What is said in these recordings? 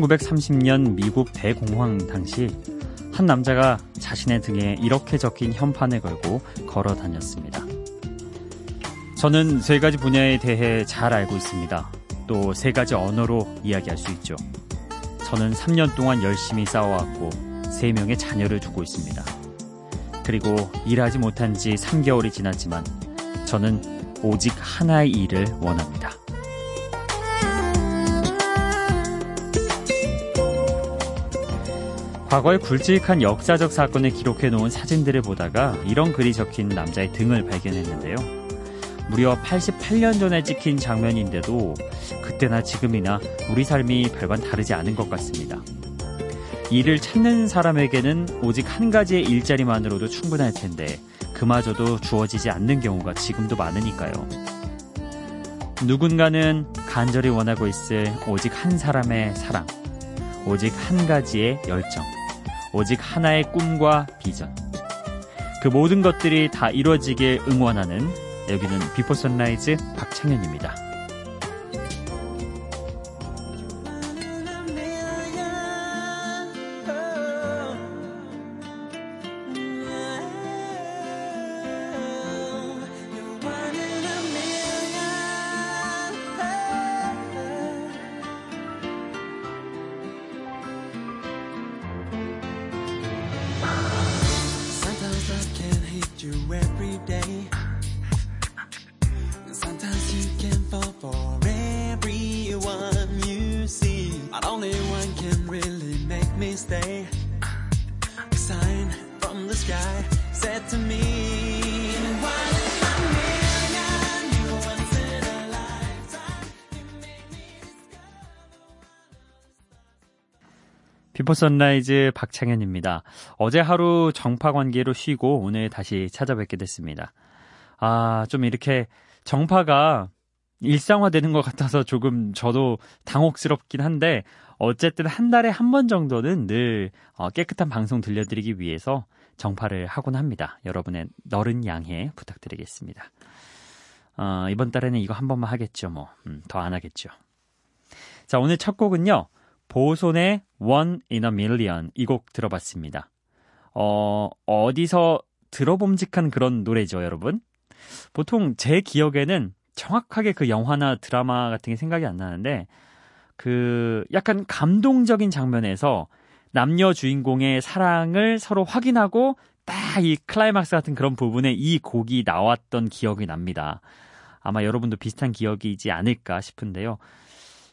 1930년 미국 대공황 당시 한 남자가 자신의 등에 이렇게 적힌 현판을 걸고 걸어 다녔습니다. 저는 세 가지 분야에 대해 잘 알고 있습니다. 또 세 가지 언어로 이야기할 수 있죠. 저는 3년 동안 열심히 싸워왔고 3명의 자녀를 두고 있습니다. 그리고 일하지 못한 지 3개월이 지났지만 저는 오직 하나의 일을 원합니다. 과거의 굵직한 역사적 사건을 기록해 놓은 사진들을 보다가 이런 글이 적힌 남자의 등을 발견했는데요. 무려 88년 전에 찍힌 장면인데도 그때나 지금이나 우리 삶이 별반 다르지 않은 것 같습니다. 일을 찾는 사람에게는 오직 한 가지의 일자리만으로도 충분할 텐데 그마저도 주어지지 않는 경우가 지금도 많으니까요. 누군가는 간절히 원하고 있을 오직 한 사람의 사랑, 오직 한 가지의 열정. 오직 하나의 꿈과 비전. 그 모든 것들이 다 이루어지길 응원하는 여기는 비포 선라이즈 박창현입니다. 비포 선라이즈 박창현입니다. 어제 하루 정파 관계로 쉬고 오늘 다시 찾아뵙게 됐습니다. 아, 좀 이렇게 정파가 일상화되는 것 같아서 조금 저도 당혹스럽긴 한데 어쨌든 한 달에 한 번 정도는 늘 어, 깨끗한 방송 들려드리기 위해서 정파를 하곤 합니다. 여러분의 너른 양해 부탁드리겠습니다. 어, 이번 달에는 이거 한 번만 하겠죠, 뭐. 음, 더 안 하겠죠. 자, 오늘 첫 곡은요. 보손의 One in a Million 이 곡 들어봤습니다. 어, 어디서 들어봄직한 그런 노래죠, 여러분. 보통 제 기억에는 정확하게 그 영화나 드라마 같은 게 생각이 안 나는데 그 약간 감동적인 장면에서 남녀 주인공의 사랑을 서로 확인하고 딱 이 클라이막스 같은 그런 부분에 이 곡이 나왔던 기억이 납니다. 아마 여러분도 비슷한 기억이지 않을까 싶은데요.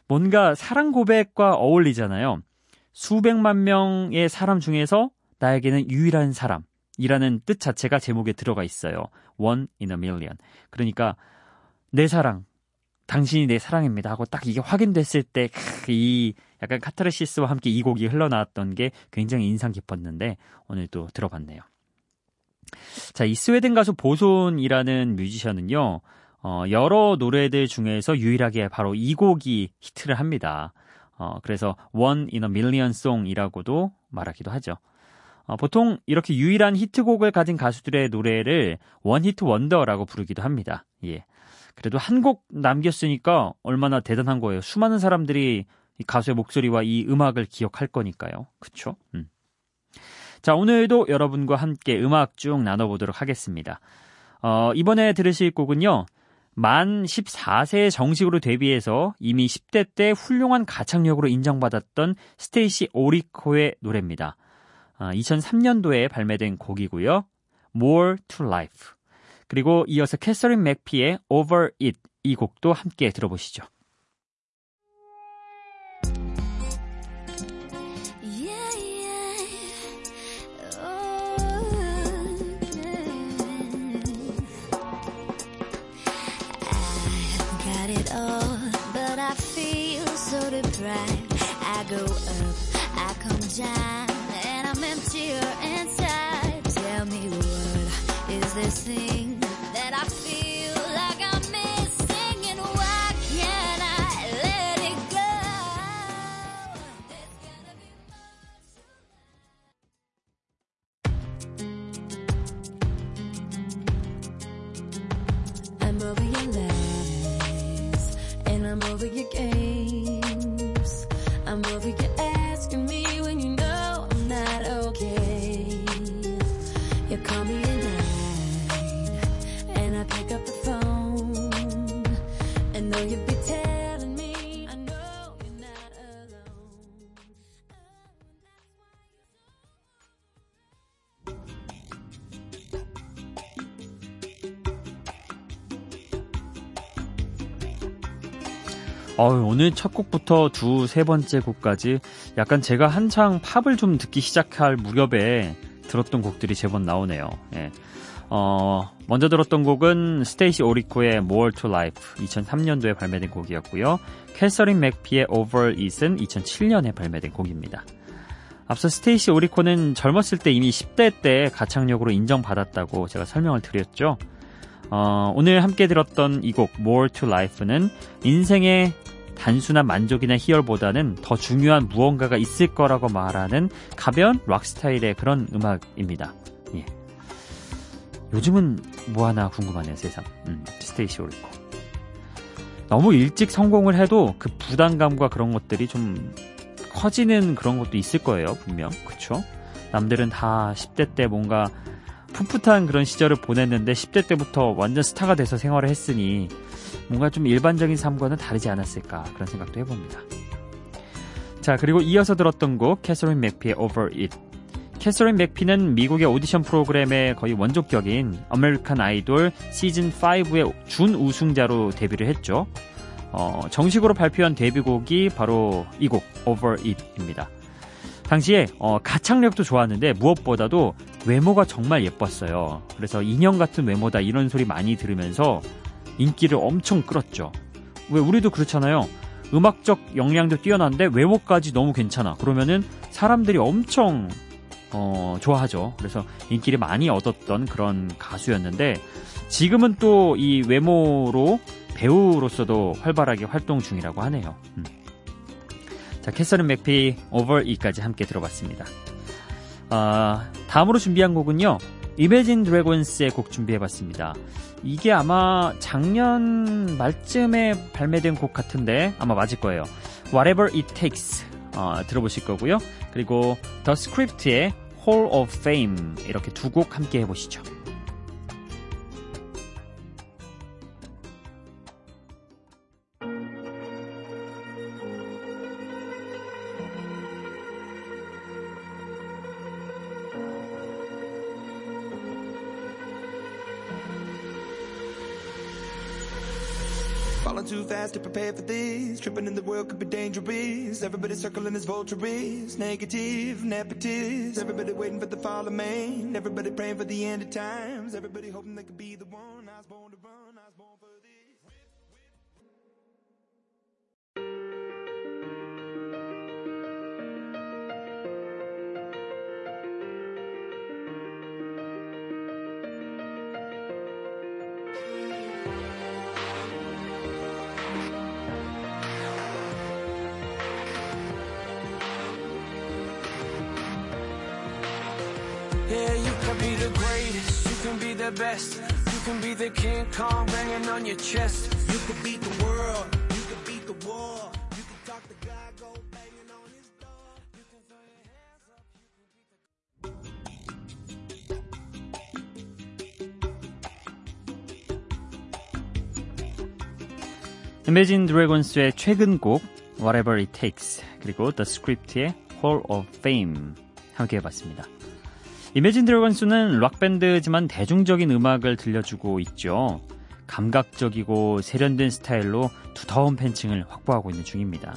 뭔가 사랑 고백과 어울리잖아요. 수백만 명의 사람 중에서 나에게는 유일한 사람이라는 뜻 자체가 제목에 들어가 있어요. One in a million. 그러니까 내 사랑, 당신이 내 사랑입니다 하고 딱 이게 확인됐을 때 이 약간 카타르시스와 함께 이 곡이 흘러나왔던 게 굉장히 인상 깊었는데 오늘 또 들어봤네요. 자, 이 스웨덴 가수 보손이라는 뮤지션은요. 어, 여러 노래들 중에서 유일하게 바로 이 곡이 히트를 합니다. 어, 그래서 One in a Million Song이라고도 말하기도 하죠. 어, 보통 이렇게 유일한 히트곡을 가진 가수들의 노래를 원히트 원더라고 부르기도 합니다. 예. 그래도 한 곡 남겼으니까 얼마나 대단한 거예요. 수많은 사람들이 이 가수의 목소리와 이 음악을 기억할 거니까요. 그쵸? 음. 자, 오늘도 여러분과 함께 음악 쭉 나눠보도록 하겠습니다. 어, 이번에 들으실 곡은요. 만 14세에 정식으로 데뷔해서 이미 10대 때 훌륭한 가창력으로 인정받았던 스테이시 오리코의 노래입니다. 2003년도에 아, 발매된 곡이고요. More to Life. 그리고 이어서 캐서린 맥피의 Over It 이 곡도 함께 들어보시죠. go up, I come down, and I'm emptier inside. Tell me what is this thing 어우, 오늘 첫 곡부터 두 세 번째 곡까지 약간 제가 한창 팝을 좀 듣기 시작할 무렵에 들었던 곡들이 제법 나오네요. 예. 어, 먼저 들었던 곡은 스테이시 오리코의 More to Life 2003년도에 발매된 곡이었고요. 캐서린 맥피의 Over It은 2007년에 발매된 곡입니다. 앞서 스테이시 오리코는 젊었을 때 이미 10대 때 가창력으로 인정받았다고 제가 설명을 드렸죠. 어, 오늘 함께 들었던 이 곡 More to Life는 인생의 단순한 만족이나 희열보다는 더 중요한 무언가가 있을 거라고 말하는 가벼운 락 스타일의 그런 음악입니다. 예. 요즘은 뭐 하나 궁금하네요, 세상. 음, 스테이시 오리코. 너무 일찍 성공을 해도 그 부담감과 그런 것들이 좀 커지는 그런 것도 있을 거예요, 분명. 그쵸? 남들은 다 10대 때 뭔가 풋풋한 그런 시절을 보냈는데 10대 때부터 완전 스타가 돼서 생활을 했으니 뭔가 좀 일반적인 삶과는 다르지 않았을까 그런 생각도 해봅니다. 자 그리고 이어서 들었던 곡 캐서린 맥피의 Over It 캐서린 맥피는 미국의 오디션 프로그램의 거의 원조격인 아메리칸 아이돌 시즌 5의 준 우승자로 데뷔를 했죠. 어, 정식으로 발표한 데뷔곡이 바로 이 곡 Over It입니다. 당시에 어, 가창력도 좋았는데 무엇보다도 외모가 정말 예뻤어요. 그래서 인형 같은 외모다 이런 소리 많이 들으면서 인기를 엄청 끌었죠. 왜 우리도 그렇잖아요. 음악적 역량도 뛰어난데 외모까지 너무 괜찮아. 그러면은 사람들이 엄청 어, 좋아하죠. 그래서 인기를 많이 얻었던 그런 가수였는데 지금은 또 이 외모로 배우로서도 활발하게 활동 중이라고 하네요. 음. 자, 캐서린 맥피 Over E까지 함께 들어봤습니다. 아, 다음으로 준비한 곡은요. 이매진 드래곤스의 곡 준비해봤습니다. 이게 아마 작년 말쯤에 발매된 곡 같은데 아마 맞을 거예요. Whatever It Takes 어, 들어보실 거고요. 그리고 The Script의 Hall of Fame 이렇게 두 곡 함께 해보시죠. To prepare for this. Tripping in the world could be dangerous. Everybody circling as vultures. Negative, nepotist. Everybody waiting for the fall of man. Everybody praying for the end of times. Everybody hoping they could be the one. I was born to run. The best, you can be the King Kong banging on your chest. You could beat the world. You could beat the war. You could talk to God, go banging on his door. You can throw your hands up. Imagine Dragons의 최근 곡 Whatever It Takes 그리고 The Script의 Hall of Fame 함께 해봤습니다. Imagine Dragons는 락밴드지만 대중적인 음악을 들려주고 있죠. 감각적이고 세련된 스타일로 두터운 팬층을 확보하고 있는 중입니다.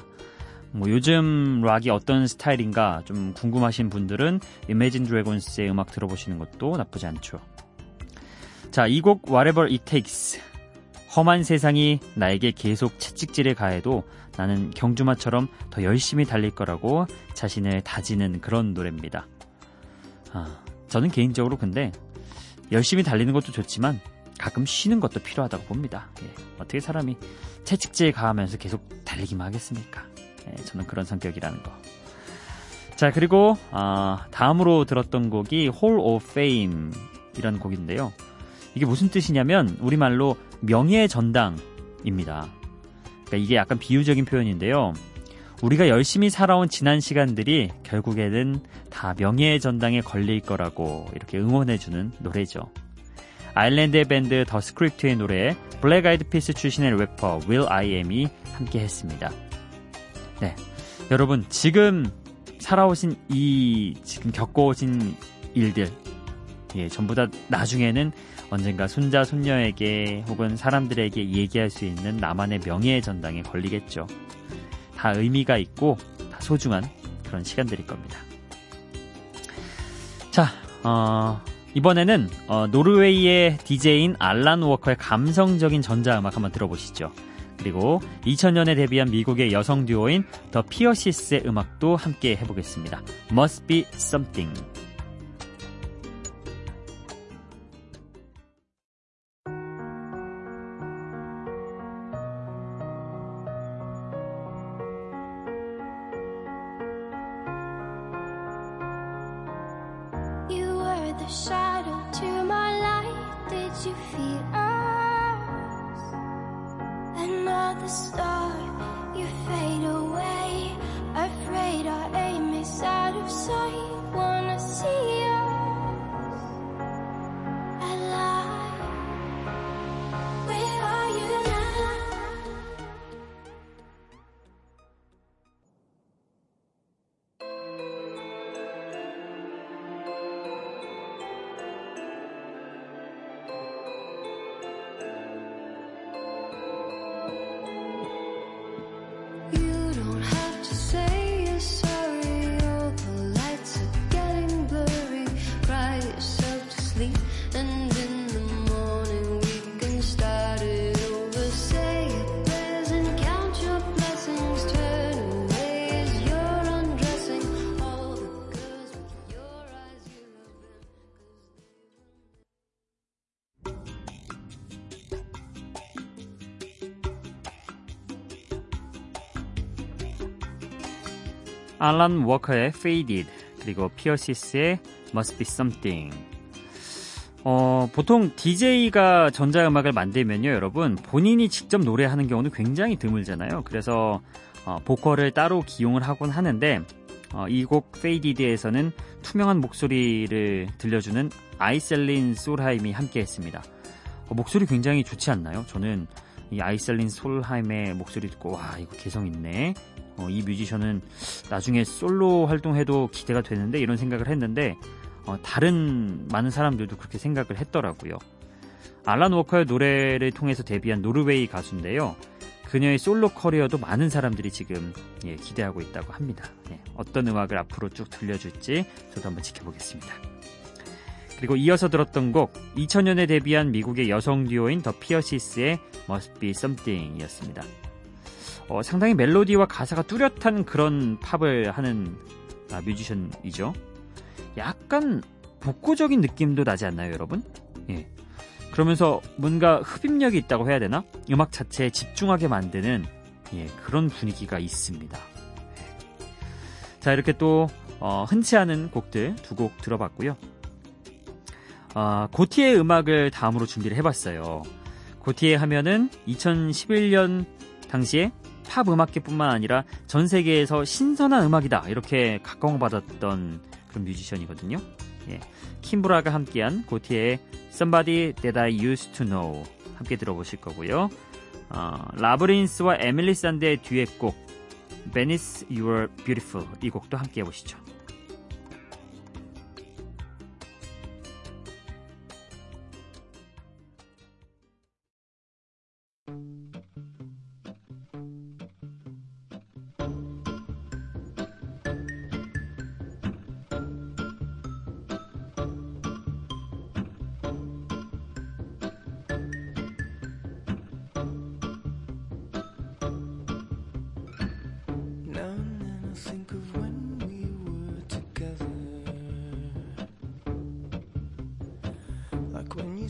뭐 요즘 락이 어떤 스타일인가 좀 궁금하신 분들은 Imagine Dragons의 음악 들어보시는 것도 나쁘지 않죠. 자, 이 곡 Whatever It Takes 험한 세상이 나에게 계속 채찍질을 가해도 나는 경주마처럼 더 열심히 달릴 거라고 자신을 다지는 그런 노래입니다. 아, 저는 개인적으로 근데 열심히 달리는 것도 좋지만 가끔 쉬는 것도 필요하다고 봅니다. 예, 어떻게 사람이 채찍질 가하면서 계속 달리기만 하겠습니까? 예, 저는 그런 성격이라는 거. 자, 그리고 아, 다음으로 들었던 곡이 Hall of Fame 이라는 곡인데요. 이게 무슨 뜻이냐면 우리말로 명예의 전당입니다. 그러니까 이게 약간 비유적인 표현인데요. 우리가 열심히 살아온 지난 시간들이 결국에는 다 명예의 전당에 걸릴 거라고 이렇게 응원해주는 노래죠. 아일랜드의 밴드 더 스크립트의 노래 블랙 아이드 피스 출신의 래퍼 윌 아이엠이 함께 했습니다. 네. 여러분, 지금 살아오신 이, 지금 겪어오신 일들, 예, 전부 다 나중에는 언젠가 손자, 손녀에게 혹은 사람들에게 얘기할 수 있는 나만의 명예의 전당에 걸리겠죠. 다 의미가 있고, 다 소중한 그런 시간들일 겁니다. 자, 어, 이번에는 어, 노르웨이의 DJ인 알란 워커의 감성적인 전자음악 한번 들어보시죠. 그리고 2000년에 데뷔한 미국의 여성 듀오인 더 피어시스의 음악도 함께 해보겠습니다. Must be something. The shadow to my light. Did you feel us? Another star, 알란 워커의 Faded 그리고 피어시스의 Must Be Something. 어, 보통 DJ가 전자음악을 만들면요, 여러분 본인이 직접 노래하는 경우는 굉장히 드물잖아요. 그래서 어, 보컬을 따로 기용을 하곤 하는데 어, 이곡 Faded에서는 투명한 목소리를 들려주는 아이셀린 솔하임이 함께했습니다. 어, 목소리 굉장히 좋지 않나요? 저는 이 아이셀린 솔하임의 목소리 듣고 와 이거 개성 있네. 어, 이 뮤지션은 나중에 솔로 활동해도 기대가 되는데 이런 생각을 했는데 어, 다른 많은 사람들도 그렇게 생각을 했더라고요. 알란 워커의 노래를 통해서 데뷔한 노르웨이 가수인데요. 그녀의 솔로 커리어도 많은 사람들이 지금 예, 기대하고 있다고 합니다. 예, 어떤 음악을 앞으로 쭉 들려줄지 저도 한번 지켜보겠습니다. 그리고 이어서 들었던 곡 2000년에 데뷔한 미국의 여성 듀오인 더 피어시스의 Must Be Something 이었습니다. 어, 상당히 멜로디와 가사가 뚜렷한 그런 팝을 하는 아, 뮤지션이죠. 약간 복고적인 느낌도 나지 않나요, 여러분? 예. 그러면서 뭔가 흡입력이 있다고 해야 되나? 음악 자체에 집중하게 만드는 예, 그런 분위기가 있습니다. 자, 이렇게 또 어, 흔치 않은 곡들 두 곡 들어봤고요. 아, 고티의 음악을 다음으로 준비를 해봤어요. 고티에 하면은 2011년 당시에 팝 음악계뿐만 아니라 전 세계에서 신선한 음악이다 이렇게 각광받았던 그런 뮤지션이거든요. 예. 킴브라가 함께한 고티의 Somebody That I Used to Know 함께 들어보실 거고요. 어, 라브린스와 에밀리 산드의 듀엣곡 Venice You're Beautiful 이 곡도 함께 해보시죠.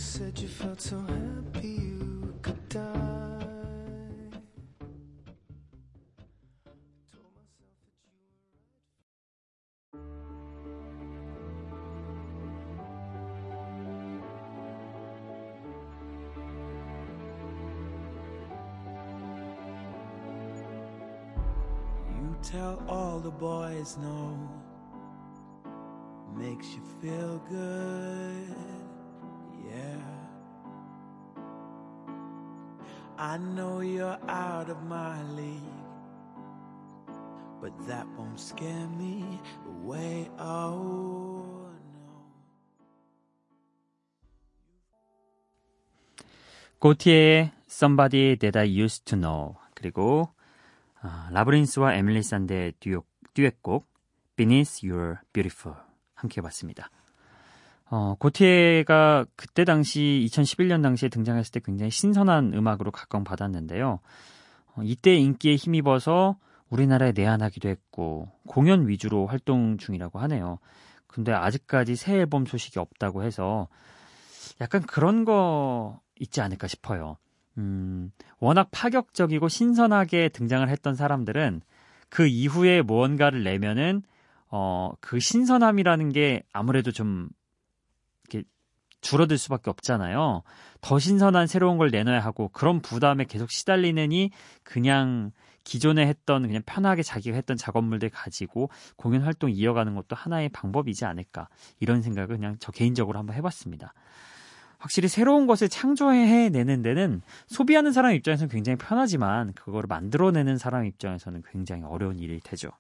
Said you felt so happy you could die. You tell all the boys no. Makes you feel good, I know you're out of my league, but that won't scare me away. Oh no. 고티의 Somebody That I Used to Know 그리고 아, 라브린스와 에밀리 산데의 듀엣, 듀엣곡 Beneath Your Beautiful 함께 해봤습니다. 어, 고티에가 그때 당시 2011년 당시에 등장했을 때 굉장히 신선한 음악으로 각광받았는데요. 어, 이때 인기에 힘입어서 우리나라에 내한하기도 했고 공연 위주로 활동 중이라고 하네요. 근데 아직까지 새 앨범 소식이 없다고 해서 약간 그런 거 있지 않을까 싶어요. 음, 워낙 파격적이고 신선하게 등장을 했던 사람들은 그 이후에 무언가를 내면은 어, 그 신선함이라는 게 아무래도 좀 줄어들 수밖에 없잖아요. 더 신선한 새로운 걸 내놔야 하고 그런 부담에 계속 시달리느니 그냥 기존에 했던 그냥 편하게 자기가 했던 작업물들 가지고 공연 활동 이어가는 것도 하나의 방법이지 않을까 이런 생각을 그냥 저 개인적으로 한번 해봤습니다. 확실히 새로운 것을 창조해내는 데는 소비하는 사람 입장에서는 굉장히 편하지만 그거를 만들어내는 사람 입장에서는 굉장히 어려운 일일 테죠.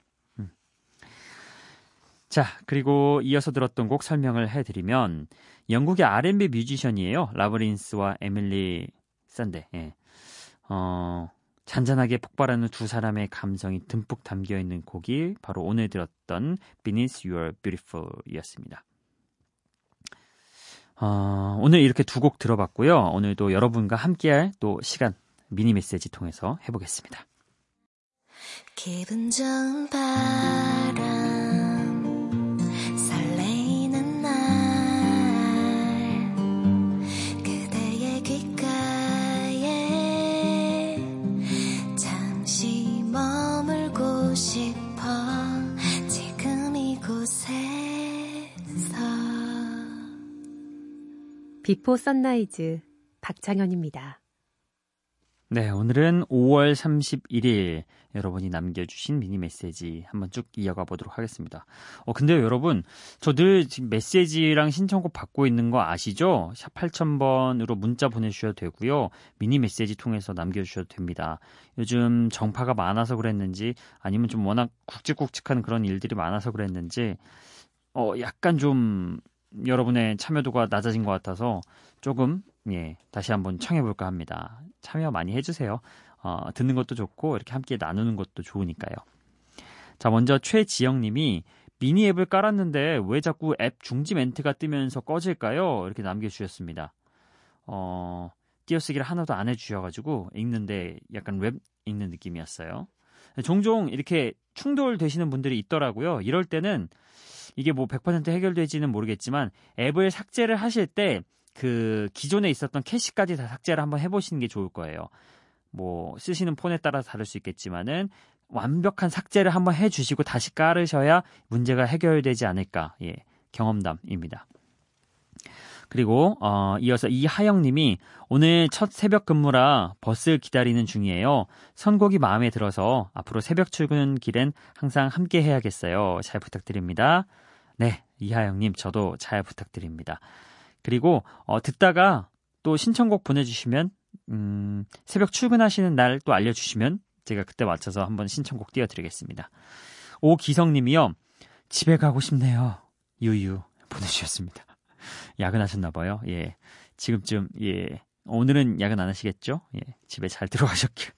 음. 자, 그리고 이어서 들었던 곡 설명을 해드리면 영국의 R&B 뮤지션이에요. 라브린스와 에밀리 산데. 예. 어, 잔잔하게 폭발하는 두 사람의 감성이 듬뿍 담겨 있는 곡이 바로 오늘 들었던 Beneath Your Beautiful이었습니다. 어, 오늘 이렇게 두 곡 들어봤고요. 오늘도 여러분과 함께할 또 시간 미니 메시지 통해서 해보겠습니다. 기분 좋은 바람 싶어 지금 이곳에서 비포 선라이즈 박창현입니다. 네, 오늘은 5월 31일 여러분이 남겨주신 미니 메시지 한번 쭉 이어가 보도록 하겠습니다. 어, 근데요, 여러분, 저 늘 지금 메시지랑 신청곡 받고 있는 거 아시죠? 샵 8000번으로 문자 보내주셔도 되고요. 미니 메시지 통해서 남겨주셔도 됩니다. 요즘 정파가 많아서 그랬는지 아니면 좀 워낙 굵직굵직한 그런 일들이 많아서 그랬는지 어, 약간 좀 여러분의 참여도가 낮아진 것 같아서 조금 예 다시 한번 청해볼까 합니다. 참여 많이 해주세요. 어, 듣는 것도 좋고 이렇게 함께 나누는 것도 좋으니까요. 자 먼저 최지영님이 미니 앱을 깔았는데 왜 자꾸 앱 중지 멘트가 뜨면서 꺼질까요? 이렇게 남겨주셨습니다. 어, 띄어쓰기를 하나도 안 해주셔가지고 읽는데 약간 웹 읽는 느낌이었어요. 종종 이렇게 충돌되시는 분들이 있더라고요. 이럴 때는 이게 뭐 100% 해결되지는 모르겠지만 앱을 삭제를 하실 때 그 기존에 있었던 캐시까지 다 삭제를 한번 해보시는 게 좋을 거예요. 뭐 쓰시는 폰에 따라 다를 수 있겠지만은 완벽한 삭제를 한번 해주시고 다시 깔으셔야 문제가 해결되지 않을까. 예, 경험담입니다. 그리고 어, 이어서 이하영님이 오늘 첫 새벽 근무라 버스 기다리는 중이에요. 선곡이 마음에 들어서 앞으로 새벽 출근 길엔 항상 함께 해야겠어요. 잘 부탁드립니다. 네, 이하영님 저도 잘 부탁드립니다. 그리고 어, 듣다가 또 신청곡 보내주시면 음, 새벽 출근하시는 날 또 알려주시면 제가 그때 맞춰서 한번 신청곡 띄워드리겠습니다. 오기성님이요. 집에 가고 싶네요. 유유 보내주셨습니다. 야근하셨나봐요. 예. 지금쯤, 예. 오늘은 야근 안 하시겠죠? 예. 집에 잘 들어가셨길.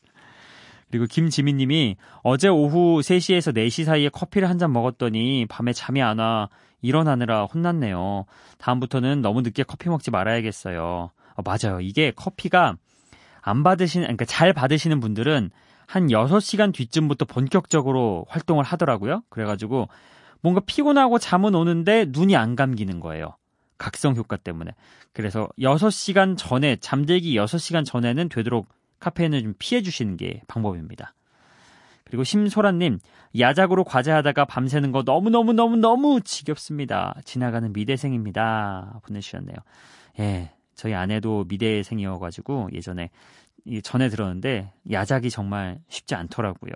그리고 김지민 님이 어제 오후 3시에서 4시 사이에 커피를 한 잔 먹었더니 밤에 잠이 안 와 일어나느라 혼났네요. 다음부터는 너무 늦게 커피 먹지 말아야겠어요. 어, 맞아요. 이게 커피가 안 받으시는, 그러니까 잘 받으시는 분들은 한 6시간 뒤쯤부터 본격적으로 활동을 하더라고요. 그래가지고 뭔가 피곤하고 잠은 오는데 눈이 안 감기는 거예요. 각성 효과 때문에. 그래서 6시간 전에, 잠들기 6시간 전에는 되도록 카페인을 좀 피해 주시는 게 방법입니다. 그리고 심소라님, 야작으로 과제하다가 밤새는 거 너무너무너무너무 지겹습니다. 지나가는 미대생입니다. 보내주셨네요. 예, 저희 아내도 미대생이어가지고 예전에 전에 들었는데 야작이 정말 쉽지 않더라고요.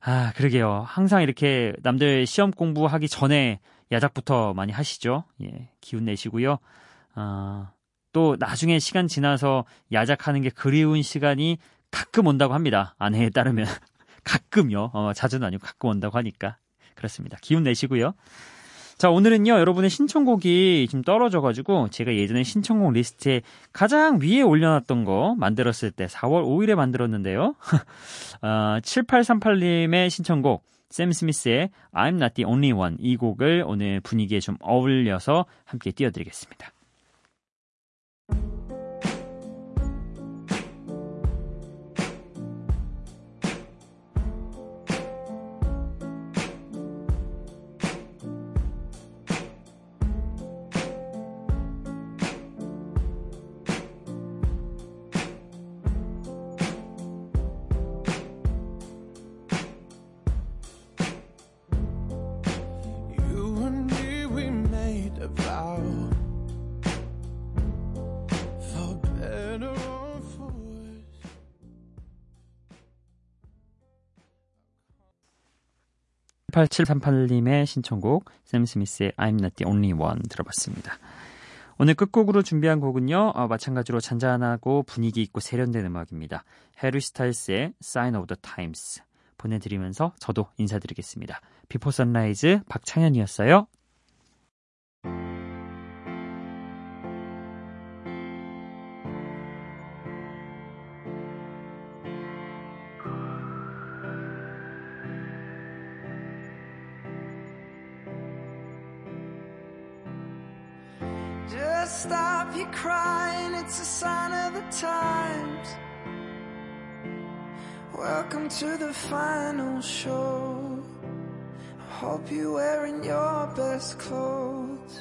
아, 그러게요. 항상 이렇게 남들 시험 공부하기 전에 야작부터 많이 하시죠. 예, 기운 내시고요. 아, 또 나중에 시간 지나서 야작하는 게 그리운 시간이 가끔 온다고 합니다. 아내에 따르면. 가끔요. 어, 자주는 아니고 가끔 온다고 하니까. 그렇습니다. 기운 내시고요. 자, 오늘은요, 여러분의 신청곡이 좀 떨어져가지고, 제가 예전에 신청곡 리스트에 가장 위에 올려놨던 거 만들었을 때 4월 5일에 만들었는데요. 어, 7838님의 신청곡, 샘 스미스의 I'm Not the Only One 이 곡을 오늘 분위기에 좀 어울려서 함께 띄워드리겠습니다. 8738님의 신청곡 샘 스미스의 I'm Not the Only One 들어봤습니다. 오늘 끝곡으로 준비한 곡은요. 어, 마찬가지로 잔잔하고 분위기 있고 세련된 음악입니다. 해리 스타일스의 Sign of the Times 보내드리면서 저도 인사드리겠습니다. 비포 선라이즈 박창현이었어요. To the final show. I hope you're wearing your best clothes.